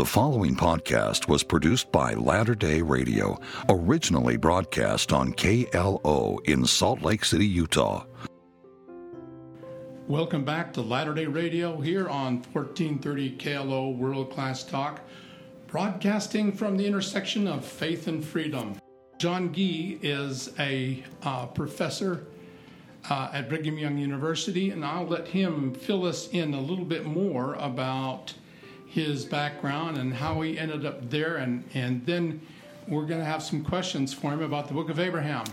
The following podcast was produced by Latter day Radio, originally broadcast on KLO in Salt Lake City, Utah. Welcome back to Latter day Radio here on 1430 KLO World Class Talk, broadcasting from the intersection of faith and freedom. John Gee is a uh, professor uh, at Brigham Young University, and I'll let him fill us in a little bit more about his background and how he ended up there, and, and then we're going to have some questions for him about the Book of Abraham.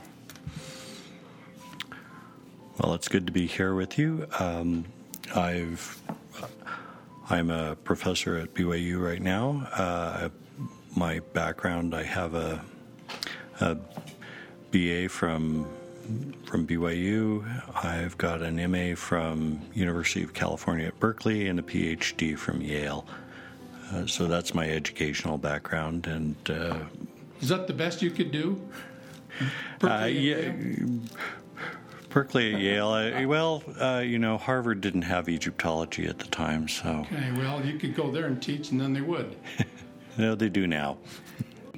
Well, it's good to be here with you. Um, I've I'm a professor at BYU right now. Uh, my background, I have a, a BA from from BYU. I've got an MA from University of California at Berkeley and a PhD from Yale. Uh, so that's my educational background, and uh, is that the best you could do? Uh, yeah. Berkeley at Yale. I, well, uh, you know, Harvard didn't have Egyptology at the time, so. Okay, well, you could go there and teach, and then they would. no, they do now.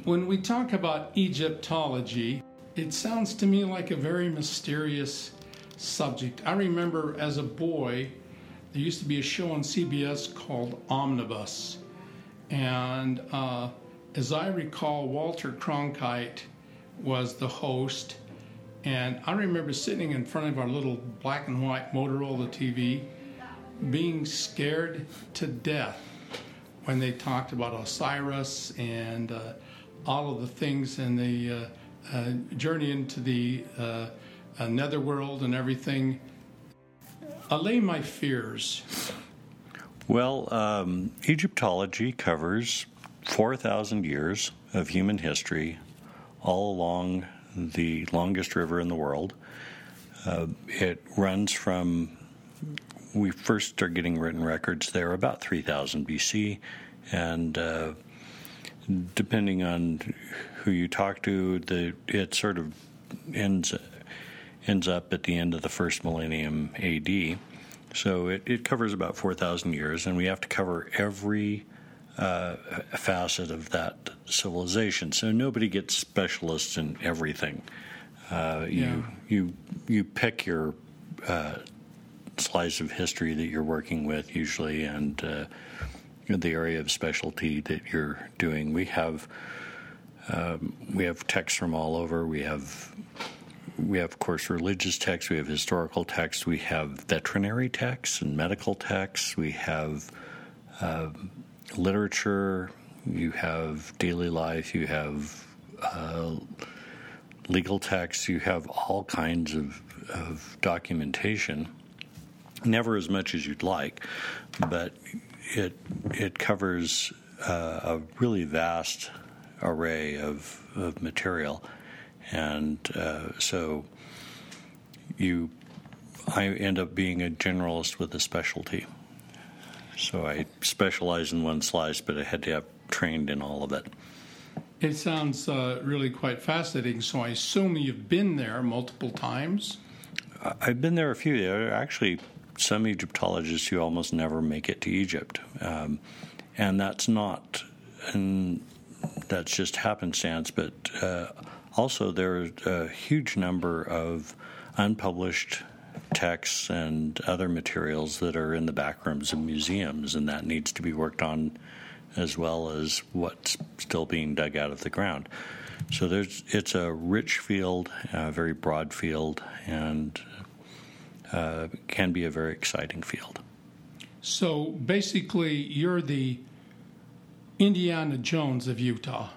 When we talk about Egyptology, it sounds to me like a very mysterious subject. I remember as a boy, there used to be a show on CBS called Omnibus. And uh, as I recall, Walter Cronkite was the host. And I remember sitting in front of our little black and white Motorola TV, being scared to death when they talked about Osiris and uh, all of the things and the uh, uh journey into the uh, uh, netherworld and everything. Allay my fears. Well, um, Egyptology covers 4,000 years of human history all along the longest river in the world. Uh, it runs from, we first start getting written records there about 3000 BC, and uh, depending on who you talk to, the it sort of ends ends up at the end of the first millennium AD. So it, it covers about 4,000 years, and we have to cover every uh, facet of that civilization. So nobody gets specialists in everything. Uh, you, yeah. you, you pick your uh, slice of history that you're working with, usually, and uh, the area of specialty that you're doing. We have um, we have texts from all over. We have we have, of course, religious texts, we have historical texts, we have veterinary texts and medical texts, we have uh, literature, you have daily life, you have uh, legal texts, you have all kinds of, of documentation. Never as much as you'd like, but it it covers uh, a really vast array of, of material and uh, so you, I end up being a generalist with a specialty. So I specialize in one slice, but I had to have trained in all of it. It sounds uh, really quite fascinating. So I assume you've been there multiple times. I've been there a few. There are actually some Egyptologists who almost never make it to Egypt, um, and that's not, and that's just happenstance. But uh, also, there's a huge number of unpublished texts and other materials that are in the back rooms of museums, and that needs to be worked on as well as what's still being dug out of the ground. So there's it's a rich field, a very broad field, and uh, can be a very exciting field. So basically, you're the Indiana Jones of Utah.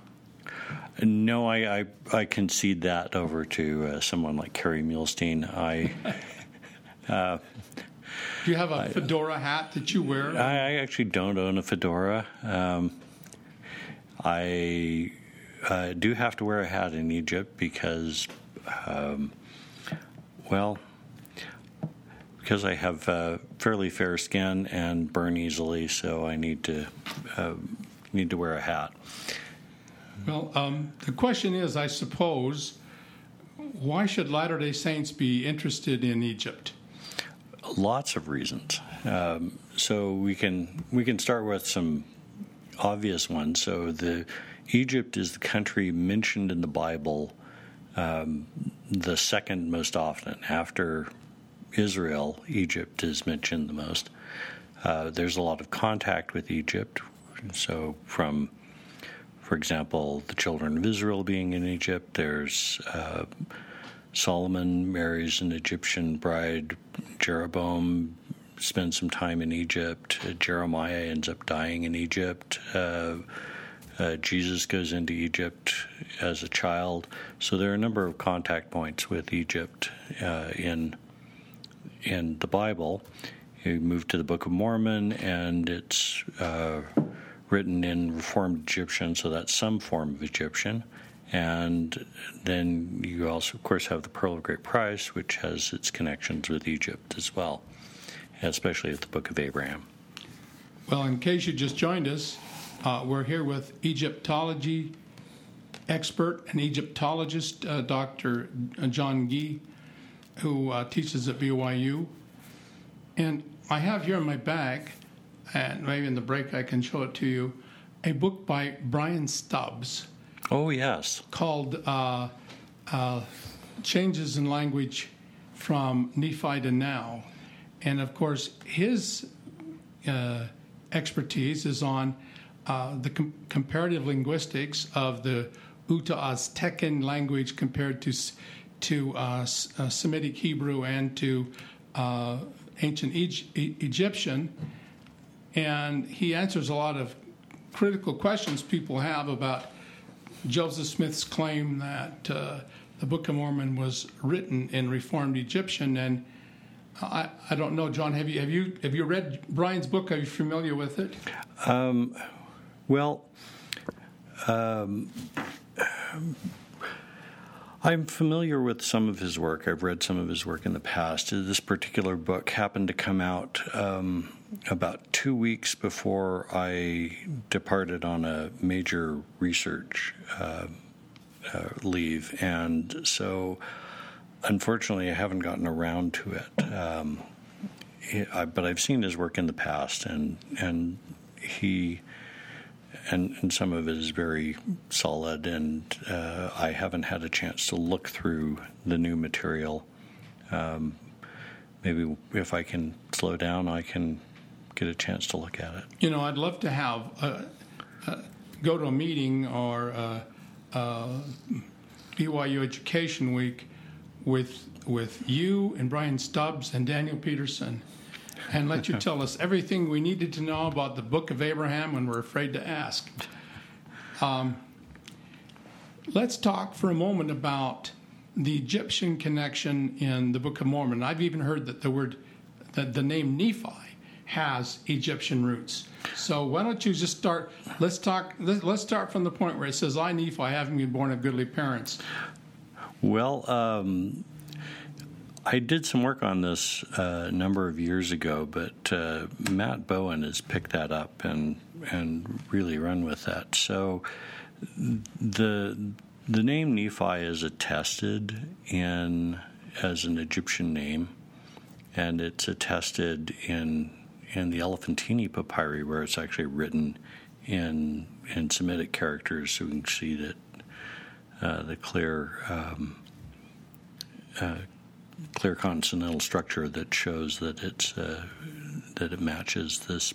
No, I, I, I concede that over to uh, someone like Kerry Muhlestein. I. Uh, do you have a fedora hat that you wear? I, I actually don't own a fedora. Um, I uh, do have to wear a hat in Egypt because, um, well, because I have uh, fairly fair skin and burn easily, so I need to uh, need to wear a hat. Well, um, the question is, I suppose, why should Latter day Saints be interested in Egypt? Lots of reasons. Um, so we can we can start with some obvious ones. So the Egypt is the country mentioned in the Bible um, the second most often after Israel. Egypt is mentioned the most. Uh, there's a lot of contact with Egypt. So from for example, the children of Israel being in Egypt. There's uh, Solomon marries an Egyptian bride. Jeroboam spends some time in Egypt. Uh, Jeremiah ends up dying in Egypt. Uh, uh, Jesus goes into Egypt as a child. So there are a number of contact points with Egypt uh, in in the Bible. You move to the Book of Mormon, and it's uh, written in Reformed Egyptian, so that's some form of Egyptian. And then you also, of course, have the Pearl of Great Price, which has its connections with Egypt as well, especially with the Book of Abraham. Well, in case you just joined us, uh, we're here with Egyptology expert and Egyptologist uh, Dr. John Gee, who uh, teaches at BYU. And I have here in my bag and maybe in the break I can show it to you, a book by Brian Stubbs. Oh, yes. Called uh, uh, Changes in Language from Nephi to Now. And of course, his uh, expertise is on uh, the com- comparative linguistics of the Uto Aztecan language compared to, to uh, uh, Semitic Hebrew and to ancient e- Egyptian and he answers a lot of critical questions people have about Joseph Smith's claim that uh, the Book of Mormon was written in Reformed Egyptian. And I, I don't know, John. Have you have you have you read Brian's book? Are you familiar with it? Um, well. Um, I'm familiar with some of his work. I've read some of his work in the past. This particular book happened to come out um, about two weeks before I departed on a major research uh, uh, leave, and so unfortunately, I haven't gotten around to it. Um, I, but I've seen his work in the past, and and he and, and some of it is very solid, and uh, I haven't had a chance to look through the new material. Um, maybe if I can slow down, I can get a chance to look at it. You know, I'd love to have a, a, go to a meeting or uh, a, a BYU Education Week with with you and Brian Stubbs and Daniel Peterson and let you tell us everything we needed to know about the Book of Abraham when we're afraid to ask. Um, let's talk for a moment about the Egyptian connection in the Book of Mormon. I've even heard that the word, that the name Nephi has Egyptian roots. So why don't you just start? Let's talk. Let's start from the point where it says, "I Nephi, having been born of goodly parents." Well, um, I did some work on this uh, a number of years ago, but uh, Matt Bowen has picked that up and and really run with that. So the the name Nephi is attested in as an Egyptian name, and it's attested in in the Elephantine papyri, where it's actually written in in Semitic characters, so we can see that uh, the clear um, uh, clear consonantal structure that shows that it's uh, that it matches this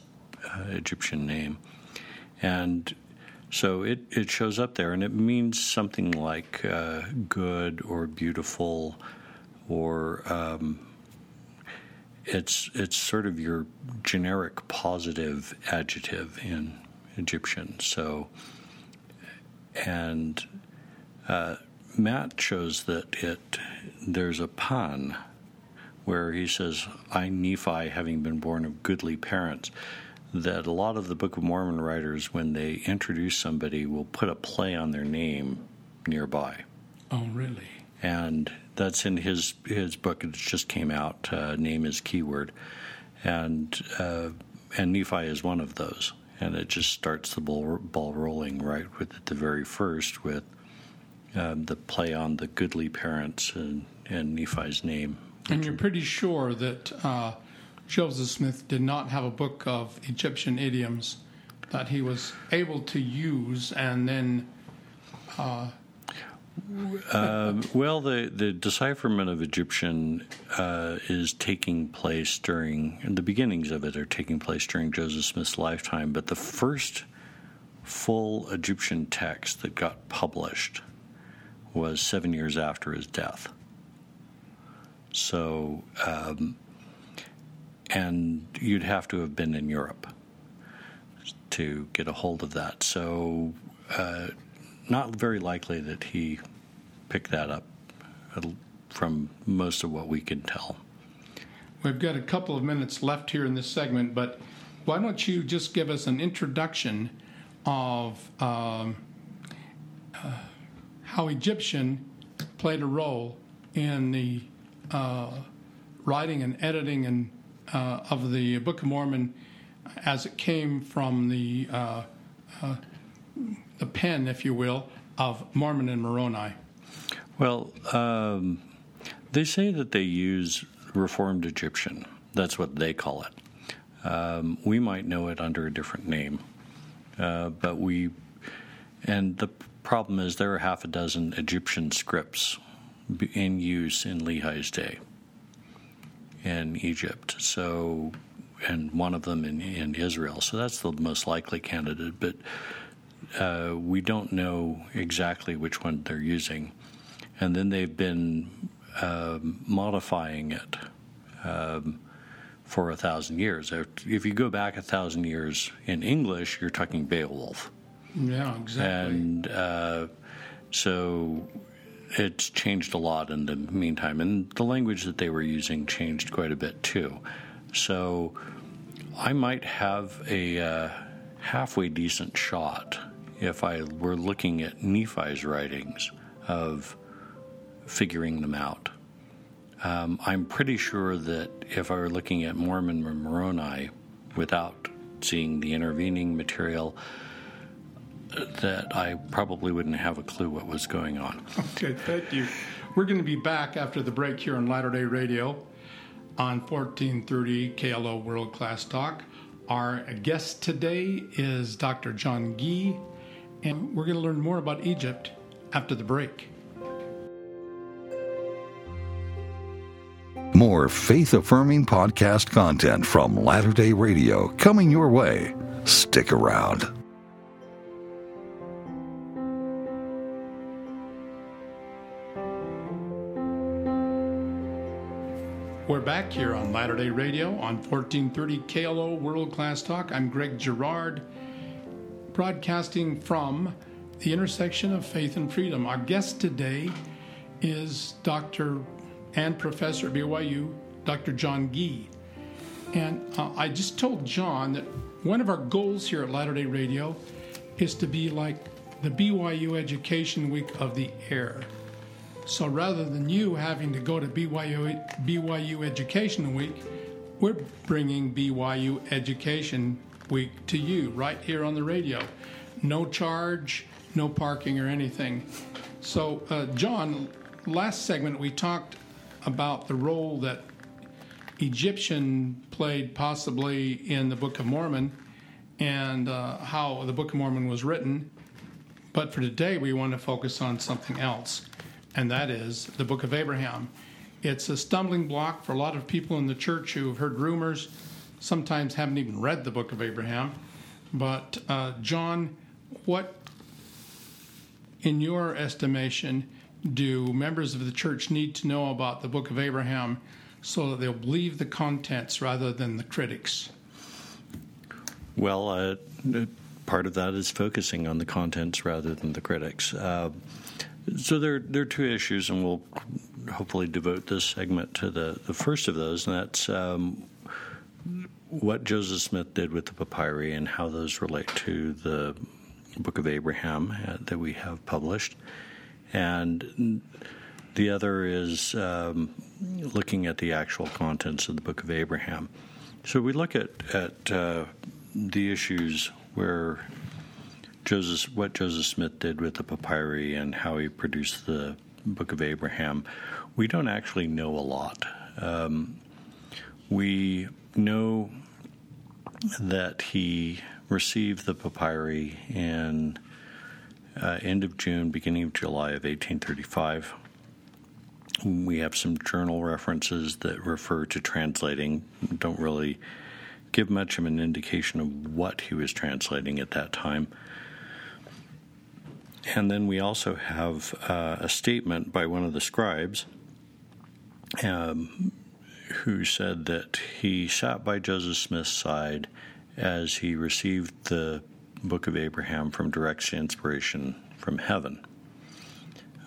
uh, Egyptian name, and so it, it shows up there, and it means something like uh, good or beautiful, or um, it's it's sort of your generic positive adjective in Egyptian. So, and uh, Matt shows that it there's a pun where he says, "I Nephi, having been born of goodly parents." That a lot of the Book of Mormon writers, when they introduce somebody, will put a play on their name nearby. Oh, really? and that's in his his book. It just came out. Uh, name is keyword, and uh, and Nephi is one of those. And it just starts the ball, ball rolling right with the very first with um, the play on the goodly parents and, and Nephi's name. And you're pretty sure that uh, Joseph Smith did not have a book of Egyptian idioms that he was able to use and then. Uh, well, the, the decipherment of Egyptian uh, is taking place during, the beginnings of it are taking place during Joseph Smith's lifetime, but the first full Egyptian text that got published was seven years after his death. So, um, and you'd have to have been in Europe to get a hold of that. So, uh, not very likely that he picked that up from most of what we can tell. We've got a couple of minutes left here in this segment, but why don't you just give us an introduction of um, uh, how Egyptian played a role in the uh, writing and editing and uh, of the Book of Mormon as it came from the uh, uh, the pen, if you will, of Mormon and Moroni. Well, um, they say that they use Reformed Egyptian. That's what they call it. Um, we might know it under a different name, uh, but we, and the problem is there are half a dozen Egyptian scripts in use in Lehi's day in Egypt. So, and one of them in, in Israel. So that's the most likely candidate, but uh, we don't know exactly which one they're using and then they've been uh, modifying it um, for a thousand years. If you go back a thousand years in English, you're talking Beowulf. Yeah, exactly. And uh, so it's changed a lot in the meantime, and the language that they were using changed quite a bit too. So I might have a uh, halfway decent shot if I were looking at Nephi's writings of figuring them out. Um, I'm pretty sure that if I were looking at Mormon or Moroni without seeing the intervening material, that I probably wouldn't have a clue what was going on. Okay, thank you. We're going to be back after the break here on Latter day Radio on 1430 KLO World Class Talk. Our guest today is Dr. John Gee, and we're going to learn more about Egypt after the break. More faith affirming podcast content from Latter day Radio coming your way. Stick around. We're back here on Latter day Radio on 1430 KLO World Class Talk. I'm Greg Girard, broadcasting from the intersection of faith and freedom. Our guest today is Dr and professor at BYU, Dr. John Gee. And uh, I just told John that one of our goals here at Latter day Radio is to be like the BYU Education Week of the Air. So rather than you having to go to BYU, BYU Education Week, we're bringing BYU Education Week to you right here on the radio. No charge, no parking or anything. So, uh, John, last segment we talked about the role that Egyptian played possibly in the Book of Mormon and uh, how the Book of Mormon was written. But for today, we want to focus on something else, and that is the Book of Abraham. It's a stumbling block for a lot of people in the church who have heard rumors, sometimes haven't even read the Book of Abraham. But, uh, John, what, in your estimation, do members of the church need to know about the book of Abraham so that they'll believe the contents rather than the critics? Well, uh, part of that is focusing on the contents rather than the critics. Uh, so there, there are two issues, and we'll hopefully devote this segment to the, the first of those, and that's um, what Joseph Smith did with the papyri and how those relate to the Book of Abraham uh, that we have published and the other is um, looking at the actual contents of the Book of Abraham. So we look at at uh, the issues where Joseph, what Joseph Smith did with the papyri, and how he produced the Book of Abraham. We don't actually know a lot. Um, we know that he received the papyri in uh, end of June, beginning of July of 1835. We have some journal references that refer to translating, don't really give much of an indication of what he was translating at that time. And then we also have uh, a statement by one of the scribes um, who said that he sat by Joseph Smith's side as he received the Book of Abraham from direct inspiration from heaven.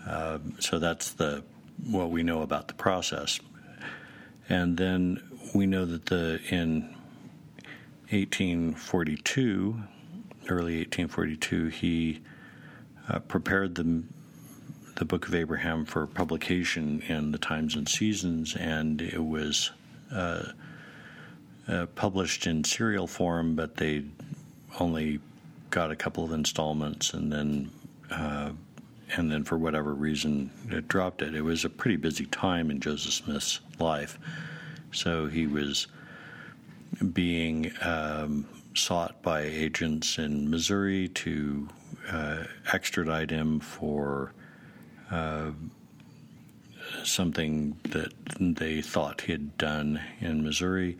Uh, so that's the what we know about the process. And then we know that the in 1842, early 1842, he uh, prepared the the Book of Abraham for publication in the Times and Seasons, and it was uh, uh, published in serial form, but they only got a couple of installments, and then uh, and then for whatever reason it dropped it. It was a pretty busy time in Joseph Smith's life, so he was being um, sought by agents in Missouri to uh, extradite him for something that they thought he had done in Missouri.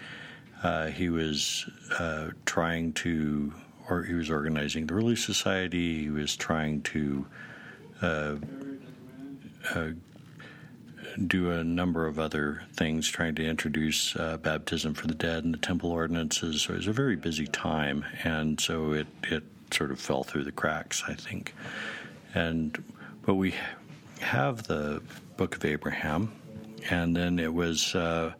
Uh, he was uh, trying to, or he was organizing the Relief Society. He was trying to uh, uh, do a number of other things, trying to introduce uh, baptism for the dead and the temple ordinances. So it was a very busy time, and so it it sort of fell through the cracks, I think. And but we have the Book of Abraham, and then it was. Uh,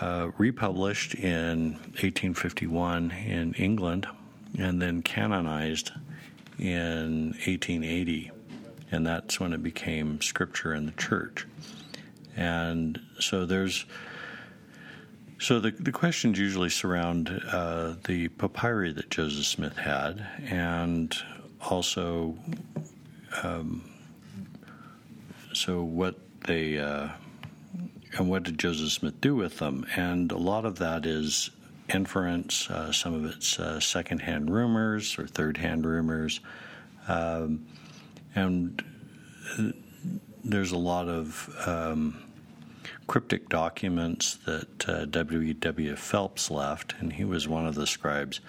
uh, republished in 1851 in England and then canonized in 1880 and that's when it became scripture in the church. And so there's so the the questions usually surround uh, the papyri that Joseph Smith had, and also um, so what they uh, and what did Joseph Smith do with them? And a lot of that is inference. Uh, some of it's uh, secondhand rumors or third-hand rumors. Um, and there's a lot of um, cryptic documents that uh, W. W. Phelps left, and he was one of the scribes,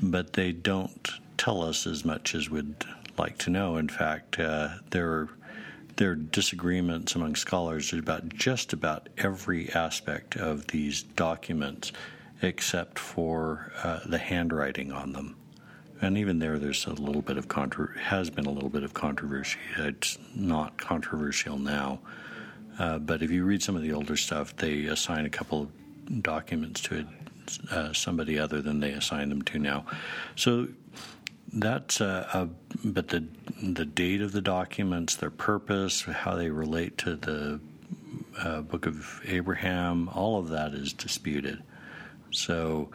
but they don't tell us as much as we'd like to know. In fact, uh, there are there are disagreements among scholars about just about every aspect of these documents, except for uh, the handwriting on them and even there, there's a little bit of contro- has been a little bit of controversy. It's not controversial now, uh, but if you read some of the older stuff, they assign a couple of documents to uh, somebody other than they assign them to now. So that's uh, a, but the the date of the documents, their purpose, how they relate to the uh, Book of Abraham, all of that is disputed. So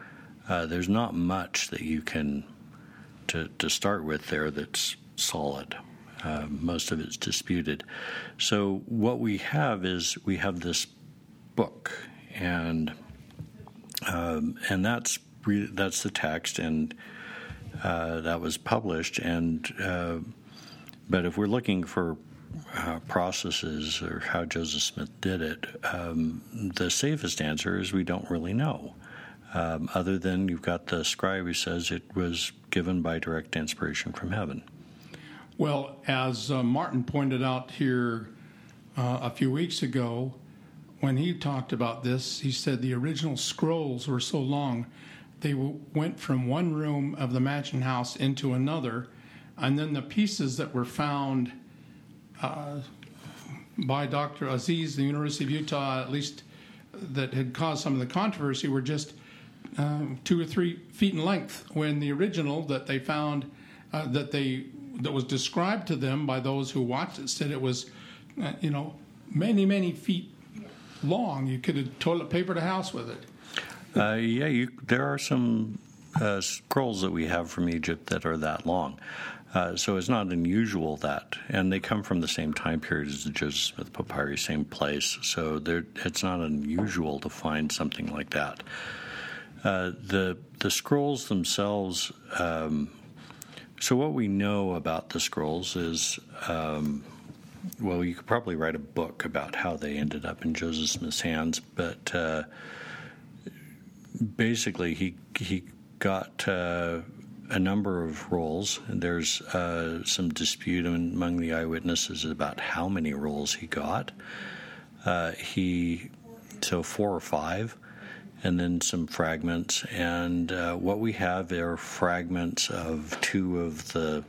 uh, there's not much that you can to, to start with there that's solid. Uh, most of it's disputed. So what we have is we have this book, and um, and that's re- that's the text, and uh, that was published. And uh, but if we're looking for uh, processes or how Joseph Smith did it, um, the safest answer is we don't really know um, other than you've got the scribe who says it was given by direct inspiration from heaven. Well, as uh, Martin pointed out here uh, a few weeks ago, when he talked about this, he said the original scrolls were so long, they w- went from one room of the mansion house into another, and then the pieces that were found uh, by Dr. Aziz, the University of Utah, at least that had caused some of the controversy, were just uh, two or three feet in length when the original that they found uh, that they that was described to them by those who watched it said it was uh, you know many many feet long you could have toilet papered a house with it uh, yeah you, there are some uh, scrolls that we have from Egypt that are that long uh, so it's not unusual that, and they come from the same time period as the Joseph Smith papyri, same place. So it's not unusual to find something like that. Uh, the the scrolls themselves. Um, so what we know about the scrolls is, um, well, you could probably write a book about how they ended up in Joseph Smith's hands, but uh, basically he he got uh, a number of rolls. There's uh, some dispute among the eyewitnesses about how many rolls he got. Uh, he so four or five, and then some fragments. And uh, what we have are fragments of two of the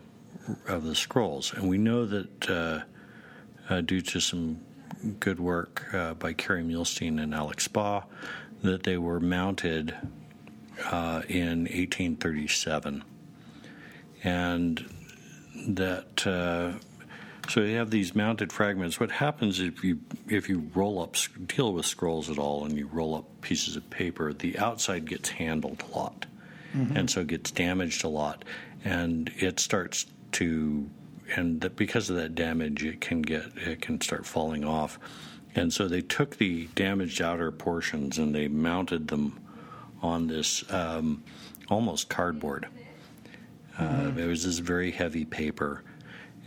of the scrolls, and we know that uh, uh, due to some good work by Kerry Muhlestein and Alex Baugh, that they were mounted uh, in 1837, and that uh, so you have these mounted fragments. What happens if you if you roll up deal with scrolls at all and you roll up pieces of paper, the outside gets handled a lot, mm-hmm. and so it gets damaged a lot, and it starts to and that because of that damage, it can get it can start falling off. And so they took the damaged outer portions and they mounted them on this um, almost cardboard. Mm-hmm. It was this very heavy paper,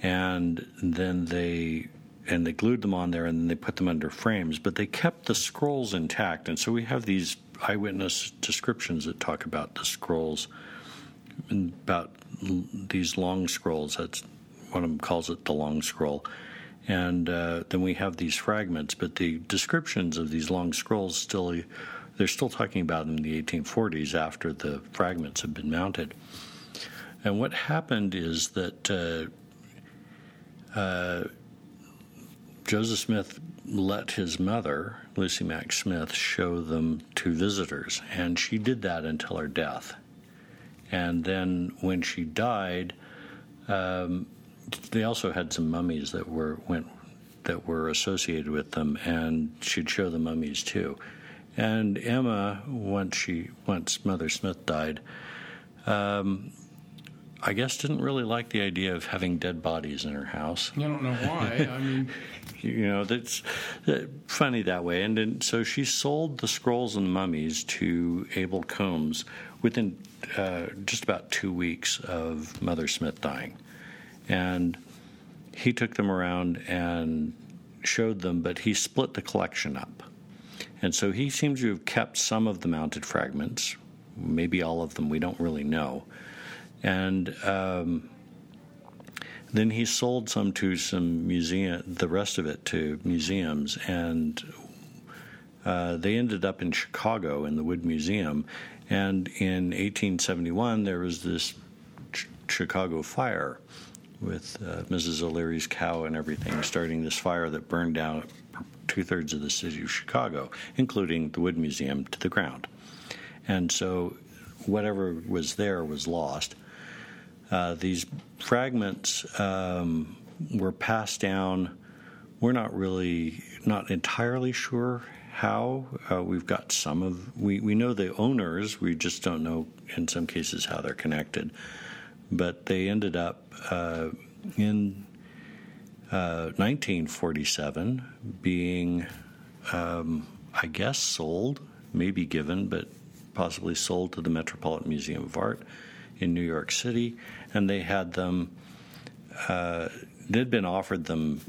and then they and they glued them on there and then they put them under frames. But they kept the scrolls intact, and so we have these eyewitness descriptions that talk about the scrolls, about these long scrolls. That's one of them calls it the long scroll. And uh, then we have these fragments, but the descriptions of these long scrolls still they're still talking about in the 1840s after the fragments have been mounted. And what happened is that uh, uh, Joseph Smith let his mother, Lucy Mack Smith, show them to visitors, and she did that until her death. And then when she died, um, they also had some mummies that were went that were associated with them, and she'd show the mummies too. And Emma, once she once Mother Smith died, um, I guess didn't really like the idea of having dead bodies in her house. I don't know why. I mean, you know, that's uh, funny that way. And then, so she sold the scrolls and mummies to Abel Combs within uh, just about two weeks of Mother Smith dying. And he took them around and showed them, but he split the collection up. And so he seems to have kept some of the mounted fragments, maybe all of them, we don't really know. And um, then he sold some to some museum, the rest of it to museums, and uh, they ended up in Chicago in the Wood Museum. And in 1871, there was this Ch- Chicago fire with uh, Mrs. O'Leary's cow and everything, starting this fire that burned down two thirds of the city of Chicago, including the Wood Museum, to the ground. And so whatever was there was lost. Uh, these fragments um, were passed down. We're not really, not entirely sure how. Uh, we've got some of, we, we know the owners, we just don't know in some cases how they're connected but they ended up uh, in uh, 1947 being, um, I guess, sold, maybe given, but possibly sold to the Metropolitan Museum of Art in New York City, and they had them. Uh, they'd been offered them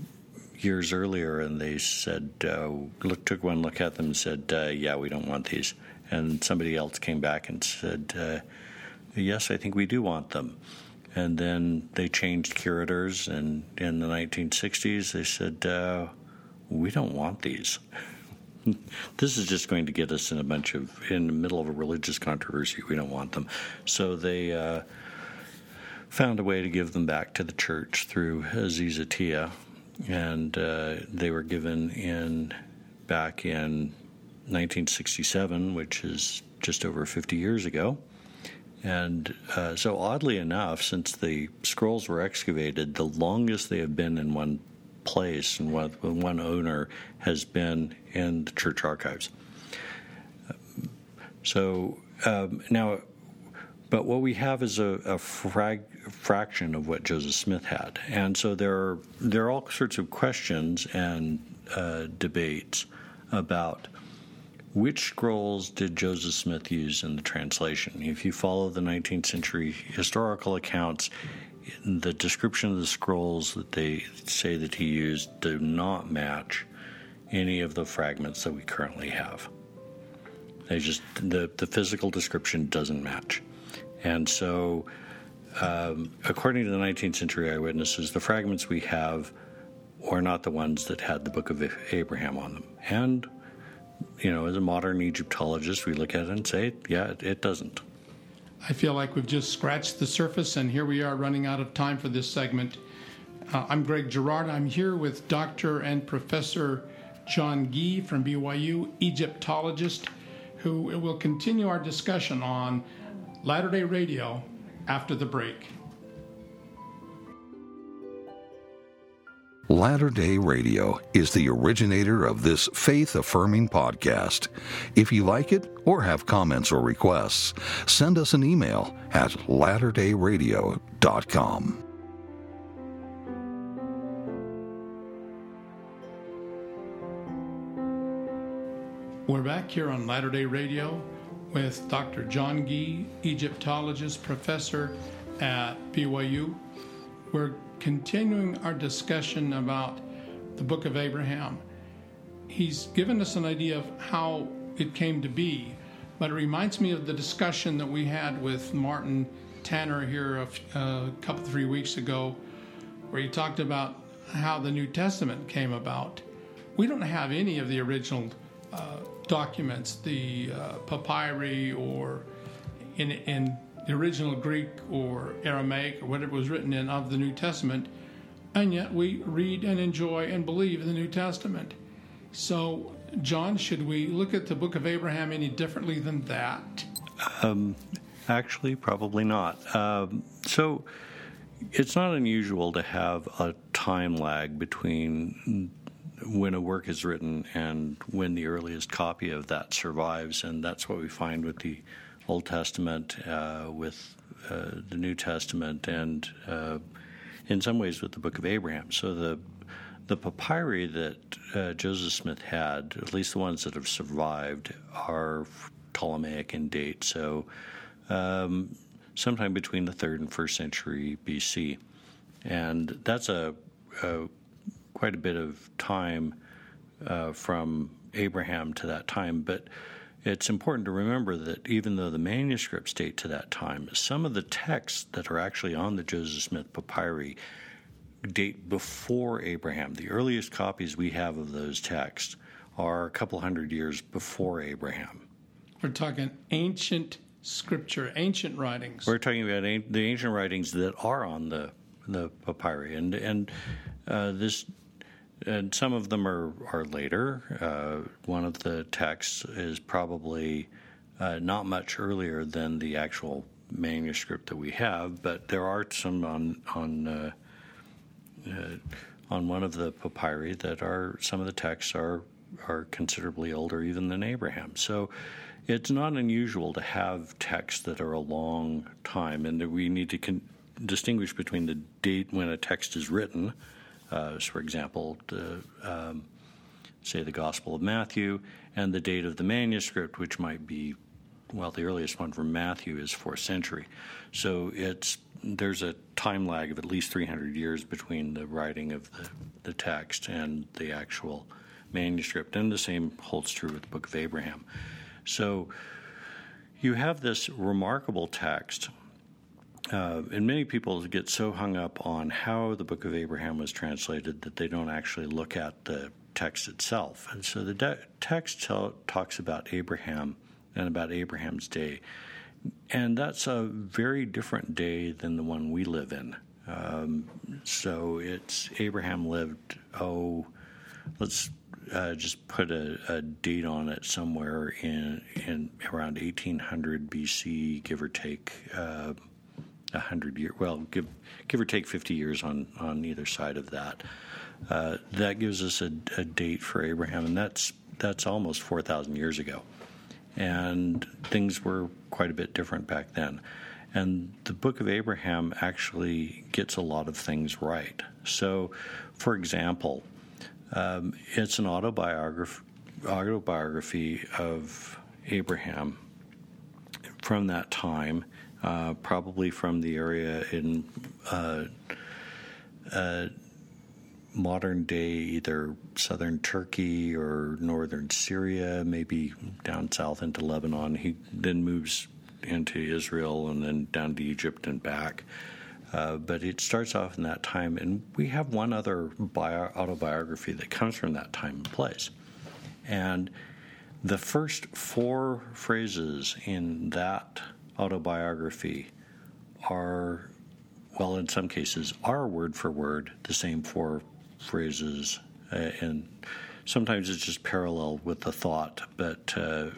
years earlier, and they said, uh, look, took one look at them and said, uh, "Yeah, we don't want these." And somebody else came back and said, uh, yes, I think we do want them. And then they changed curators, and in the 1960s, they said, uh, we don't want these. this is just going to get us in a bunch of, in the middle of a religious controversy. We don't want them. So they uh, found a way to give them back to the church through Aziz Atiya, and uh, they were given in back in 1967, which is just over 50 years ago. And uh, so, oddly enough, since the scrolls were excavated, the longest they have been in one place and one, one owner has been in the church archives. So um, now, but what we have is a, a frag, fraction of what Joseph Smith had, and so there are there are all sorts of questions and uh, debates about which scrolls did Joseph Smith use in the translation? If you follow the 19th century historical accounts, the description of the scrolls that they say that he used do not match any of the fragments that we currently have. They just the the physical description doesn't match, and so um, according to the 19th century eyewitnesses, the fragments we have are not the ones that had the Book of Abraham on them. And you know, as a modern Egyptologist, we look at it and say, yeah, it, it doesn't. I feel like we've just scratched the surface, and here we are running out of time for this segment. Uh, I'm Greg Gerard. I'm here with Dr. and Professor John Gee from BYU, Egyptologist, who will continue our discussion on Latter day Radio after the break. Latter day Radio is the originator of this faith affirming podcast. If you like it or have comments or requests, send us an email at latterDayRadio.com. We're back here on Latter day Radio with Dr. John Gee, Egyptologist professor at BYU. We're continuing our discussion about the Book of Abraham, he's given us an idea of how it came to be, but it reminds me of the discussion that we had with Martin Tanner here a, a couple, three weeks ago, where he talked about how the New Testament came about. We don't have any of the original uh, documents, the uh, papyri or in, in the original Greek or Aramaic or whatever was written in of the New Testament, and yet we read and enjoy and believe in the New Testament. So, John, should we look at the book of Abraham any differently than that? Um, actually, probably not. Um, so, it's not unusual to have a time lag between when a work is written and when the earliest copy of that survives, and that's what we find with the Old Testament, uh, with uh, the New Testament, and uh, in some ways with the Book of Abraham. So the the papyri that Joseph Smith had, at least the ones that have survived, are Ptolemaic in date. So um, sometime between the third and first century BC, and that's a, a quite a bit of time uh, from Abraham to that time, but it's important to remember that even though the manuscripts date to that time, some of the texts that are actually on the Joseph Smith papyri date before Abraham. The earliest copies we have of those texts are a couple hundred years before Abraham. We're talking ancient scripture, ancient writings. We're talking about the ancient writings that are on the the papyri, and and uh, this and some of them are, are later. Uh, one of the texts is probably uh, not much earlier than the actual manuscript that we have, but there are some on on uh, uh on one of the papyri that are some of the texts are are considerably older even than Abraham. So it's not unusual to have texts that are a long time, and we need to con- distinguish between the date when a text is written uh, for example, the, um, say the Gospel of Matthew, and the date of the manuscript, which might be, well, the earliest one from Matthew is fourth century. So it's there's a time lag of at least 300 years between the writing of the, the text and the actual manuscript, and the same holds true with the Book of Abraham. So you have this remarkable text uh, and many people get so hung up on how the book of Abraham was translated that they don't actually look at the text itself. And so the de- text tell, talks about Abraham and about Abraham's day. And that's a very different day than the one we live in. Um, so it's Abraham lived, oh, let's uh, just put a, a, date on it somewhere in, in around 1800 BC, give or take. Uh, hundred years. Well, give give or take fifty years on on either side of that. Uh, that gives us a, a, date for Abraham, and that's that's almost four thousand years ago, and things were quite a bit different back then. And the Book of Abraham actually gets a lot of things right. So, for example, um, it's an autobiography autobiography of Abraham from that time, uh, probably from the area in uh, uh, modern day, either southern Turkey or northern Syria, maybe down south into Lebanon. He then moves into Israel and then down to Egypt and back. Uh, but it starts off in that time, and we have one other bio- autobiography that comes from that time and place. And the first four phrases in that autobiography are, well, in some cases, are word for word the same four phrases, uh, and sometimes it's just parallel with the thought, but. Uh,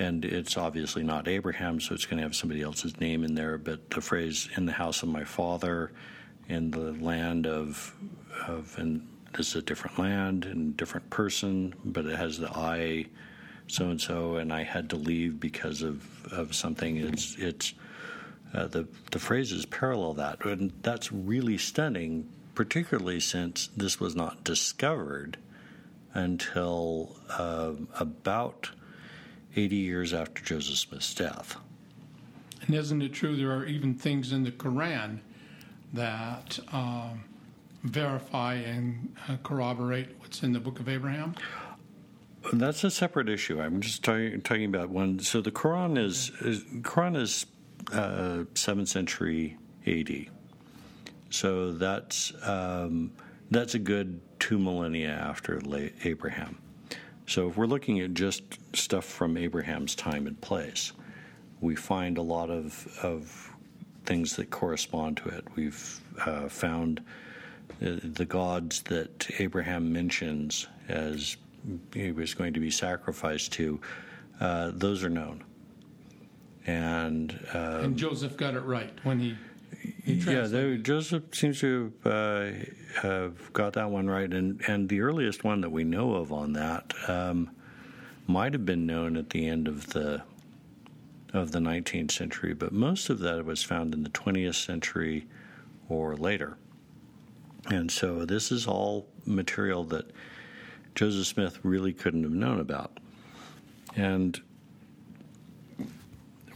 and it's obviously not Abraham, so it's going to have somebody else's name in there. But the phrase "in the house of my father," in the land of of, and this is a different land and different person, but it has the I, so and so, and I had to leave because of of something. It's it's uh, the the phrases parallel that, and that's really stunning particularly since this was not discovered until uh, about 80 years after Joseph Smith's death. And isn't it true there are even things in the Quran that um, verify and uh, corroborate what's in the Book of Abraham? That's a separate issue. I'm just talking, talking about one. So the Quran is, is Quran is uh, seventh century AD. So that's um, that's a good two millennia after Abraham. So if we're looking at just stuff from Abraham's time and place, we find a lot of of things that correspond to it. We've uh, found uh, the gods that Abraham mentions as he was going to be sacrificed to; uh, those are known. And, um, and Joseph got it right when he yeah, they, Joseph seems to uh, have got that one right, and and the earliest one that we know of on that um, might have been known at the end of the of the 19th century, but most of that was found in the 20th century or later. And so this is all material that Joseph Smith really couldn't have known about. And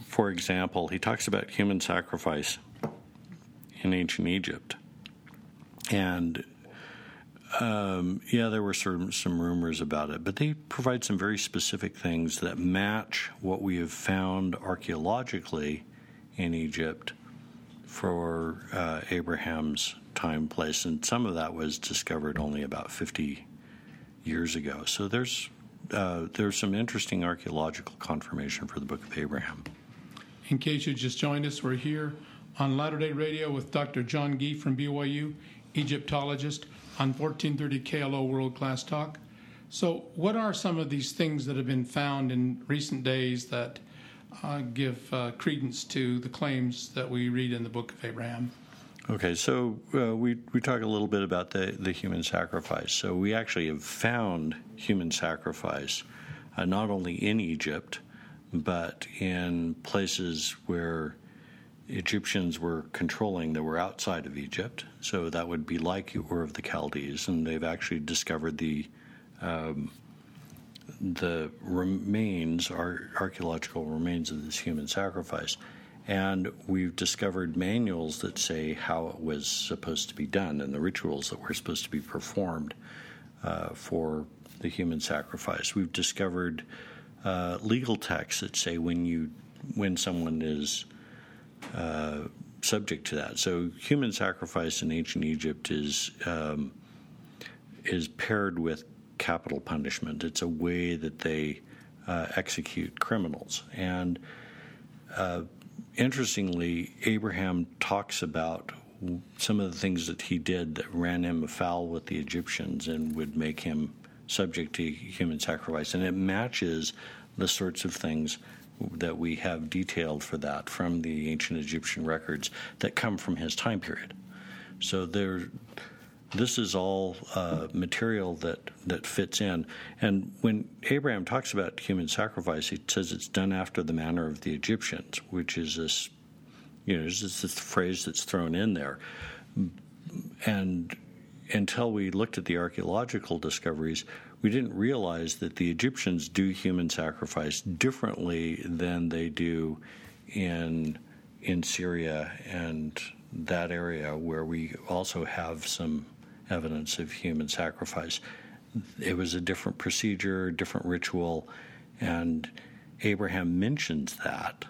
for example, he talks about human sacrifice in ancient Egypt. And um, yeah, there were some, some rumors about it, but they provide some very specific things that match what we have found archaeologically in Egypt for uh, Abraham's time place, and some of that was discovered only about 50 years ago. So there's uh, there's some interesting archaeological confirmation for the Book of Abraham. In case you just joined us, we're here on Latter day Radio with Dr. John Gee from BYU, Egyptologist, on 1430 KLO World Class Talk. So, what are some of these things that have been found in recent days that uh, give uh, credence to the claims that we read in the Book of Abraham? Okay, so uh, we we talk a little bit about the the human sacrifice. So we actually have found human sacrifice, uh, not only in Egypt, but in places where Egyptians were controlling that were outside of Egypt. So that would be like Ur of the Chaldees, and they've actually discovered the um, the remains, our archaeological remains of this human sacrifice. And we've discovered manuals that say how it was supposed to be done and the rituals that were supposed to be performed uh, for the human sacrifice. We've discovered uh, legal texts that say when you when someone is uh, subject to that. So human sacrifice in ancient Egypt is um, is paired with capital punishment. It's a way that they uh, execute criminals. And uh, interestingly, Abraham talks about some of the things that he did that ran him afoul with the Egyptians and would make him subject to human sacrifice. And it matches the sorts of things that we have detailed for that from the ancient Egyptian records that come from his time period. So there, this is all uh, material that, that fits in. And when Abraham talks about human sacrifice, he says it's done after the manner of the Egyptians, which is this, you know, this this phrase that's thrown in there. And until we looked at the archaeological discoveries, we didn't realize that the Egyptians do human sacrifice differently than they do in in Syria and that area where we also have some evidence of human sacrifice. It was a different procedure, different ritual, and Abraham mentions that,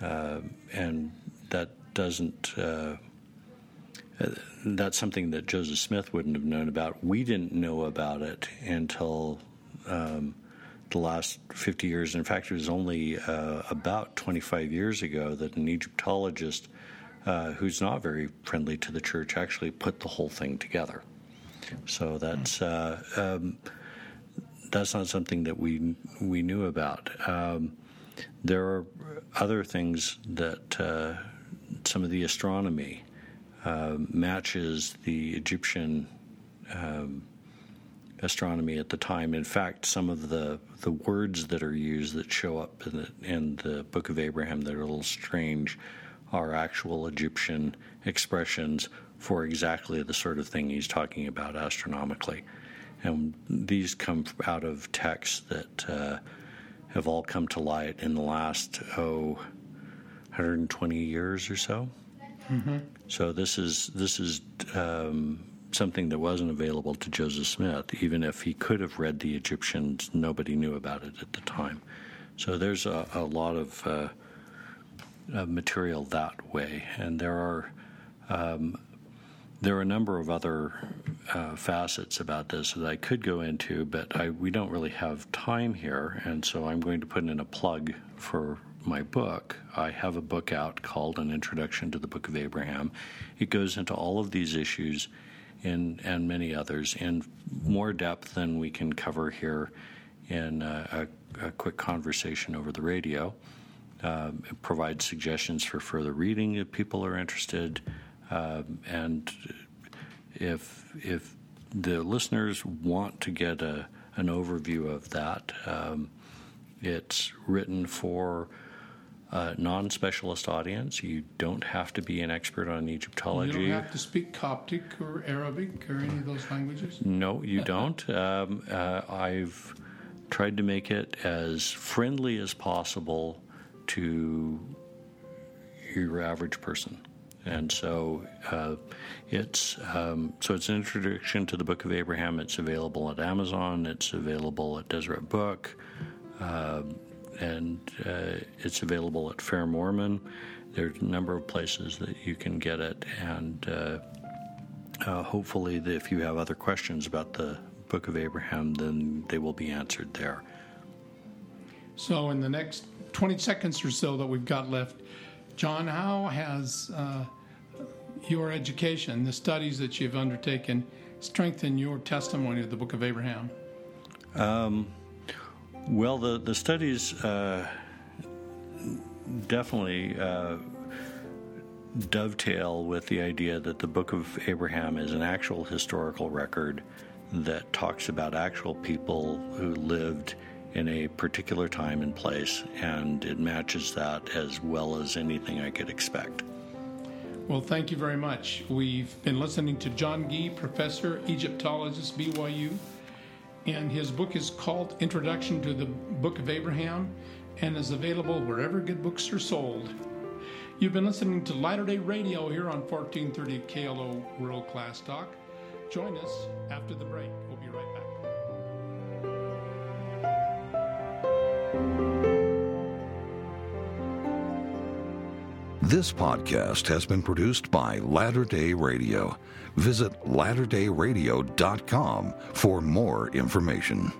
uh, and that doesn't. Uh, that's something that Joseph Smith wouldn't have known about. We didn't know about it until um, the last 50 years. In fact, it was only uh, about 25 years ago that an Egyptologist uh, who's not very friendly to the church actually put the whole thing together. So that's uh, um, that's not something that we we knew about. Um, there are other things that uh, some of the astronomy uh, matches the Egyptian um, astronomy at the time. In fact, some of the, the words that are used that show up in the, in the Book of Abraham that are a little strange are actual Egyptian expressions for exactly the sort of thing he's talking about astronomically. And these come out of texts that uh, have all come to light in the last, oh, 120 years or so. Mm-hmm. So this is this is um, something that wasn't available to Joseph Smith. Even if he could have read the Egyptians, nobody knew about it at the time. So there's a, a lot of uh, uh, material that way, and there are um, there are a number of other uh, facets about this that I could go into, but I, we don't really have time here, and so I'm going to put in a plug for my book. I have a book out called An Introduction to the Book of Abraham. It goes into all of these issues in, and many others in more depth than we can cover here in a, a, a quick conversation over the radio. Uh, it provides suggestions for further reading if people are interested. Uh, and if if the listeners want to get a, an overview of that, um, it's written for a non specialist audience. You don't have to be an expert on Egyptology. You don't have to speak Coptic or Arabic or any of those languages? No, you don't. Um, uh, I've tried to make it as friendly as possible to your average person. And so uh, it's um, so it's an introduction to the Book of Abraham. It's available at Amazon. It's available at Deseret Book. Uh, and uh, it's available at Fair Mormon. There's a number of places that you can get it, and uh, uh, hopefully, if you have other questions about the Book of Abraham, then they will be answered there. So, in the next 20 seconds or so that we've got left, John, how has uh, your education, the studies that you've undertaken, strengthened your testimony of the Book of Abraham? Um, well, the the studies uh, definitely uh, dovetail with the idea that the Book of Abraham is an actual historical record that talks about actual people who lived in a particular time and place, and it matches that as well as anything I could expect. Well, thank you very much. We've been listening to John Gee, professor, Egyptologist, BYU and his book is called Introduction to the Book of Abraham and is available wherever good books are sold. You've been listening to Latter day Radio here on 1430 KLO World Class Talk. Join us after the break. We'll be right back. This podcast has been produced by Latter day Radio. Visit latterdayradiocom for more information.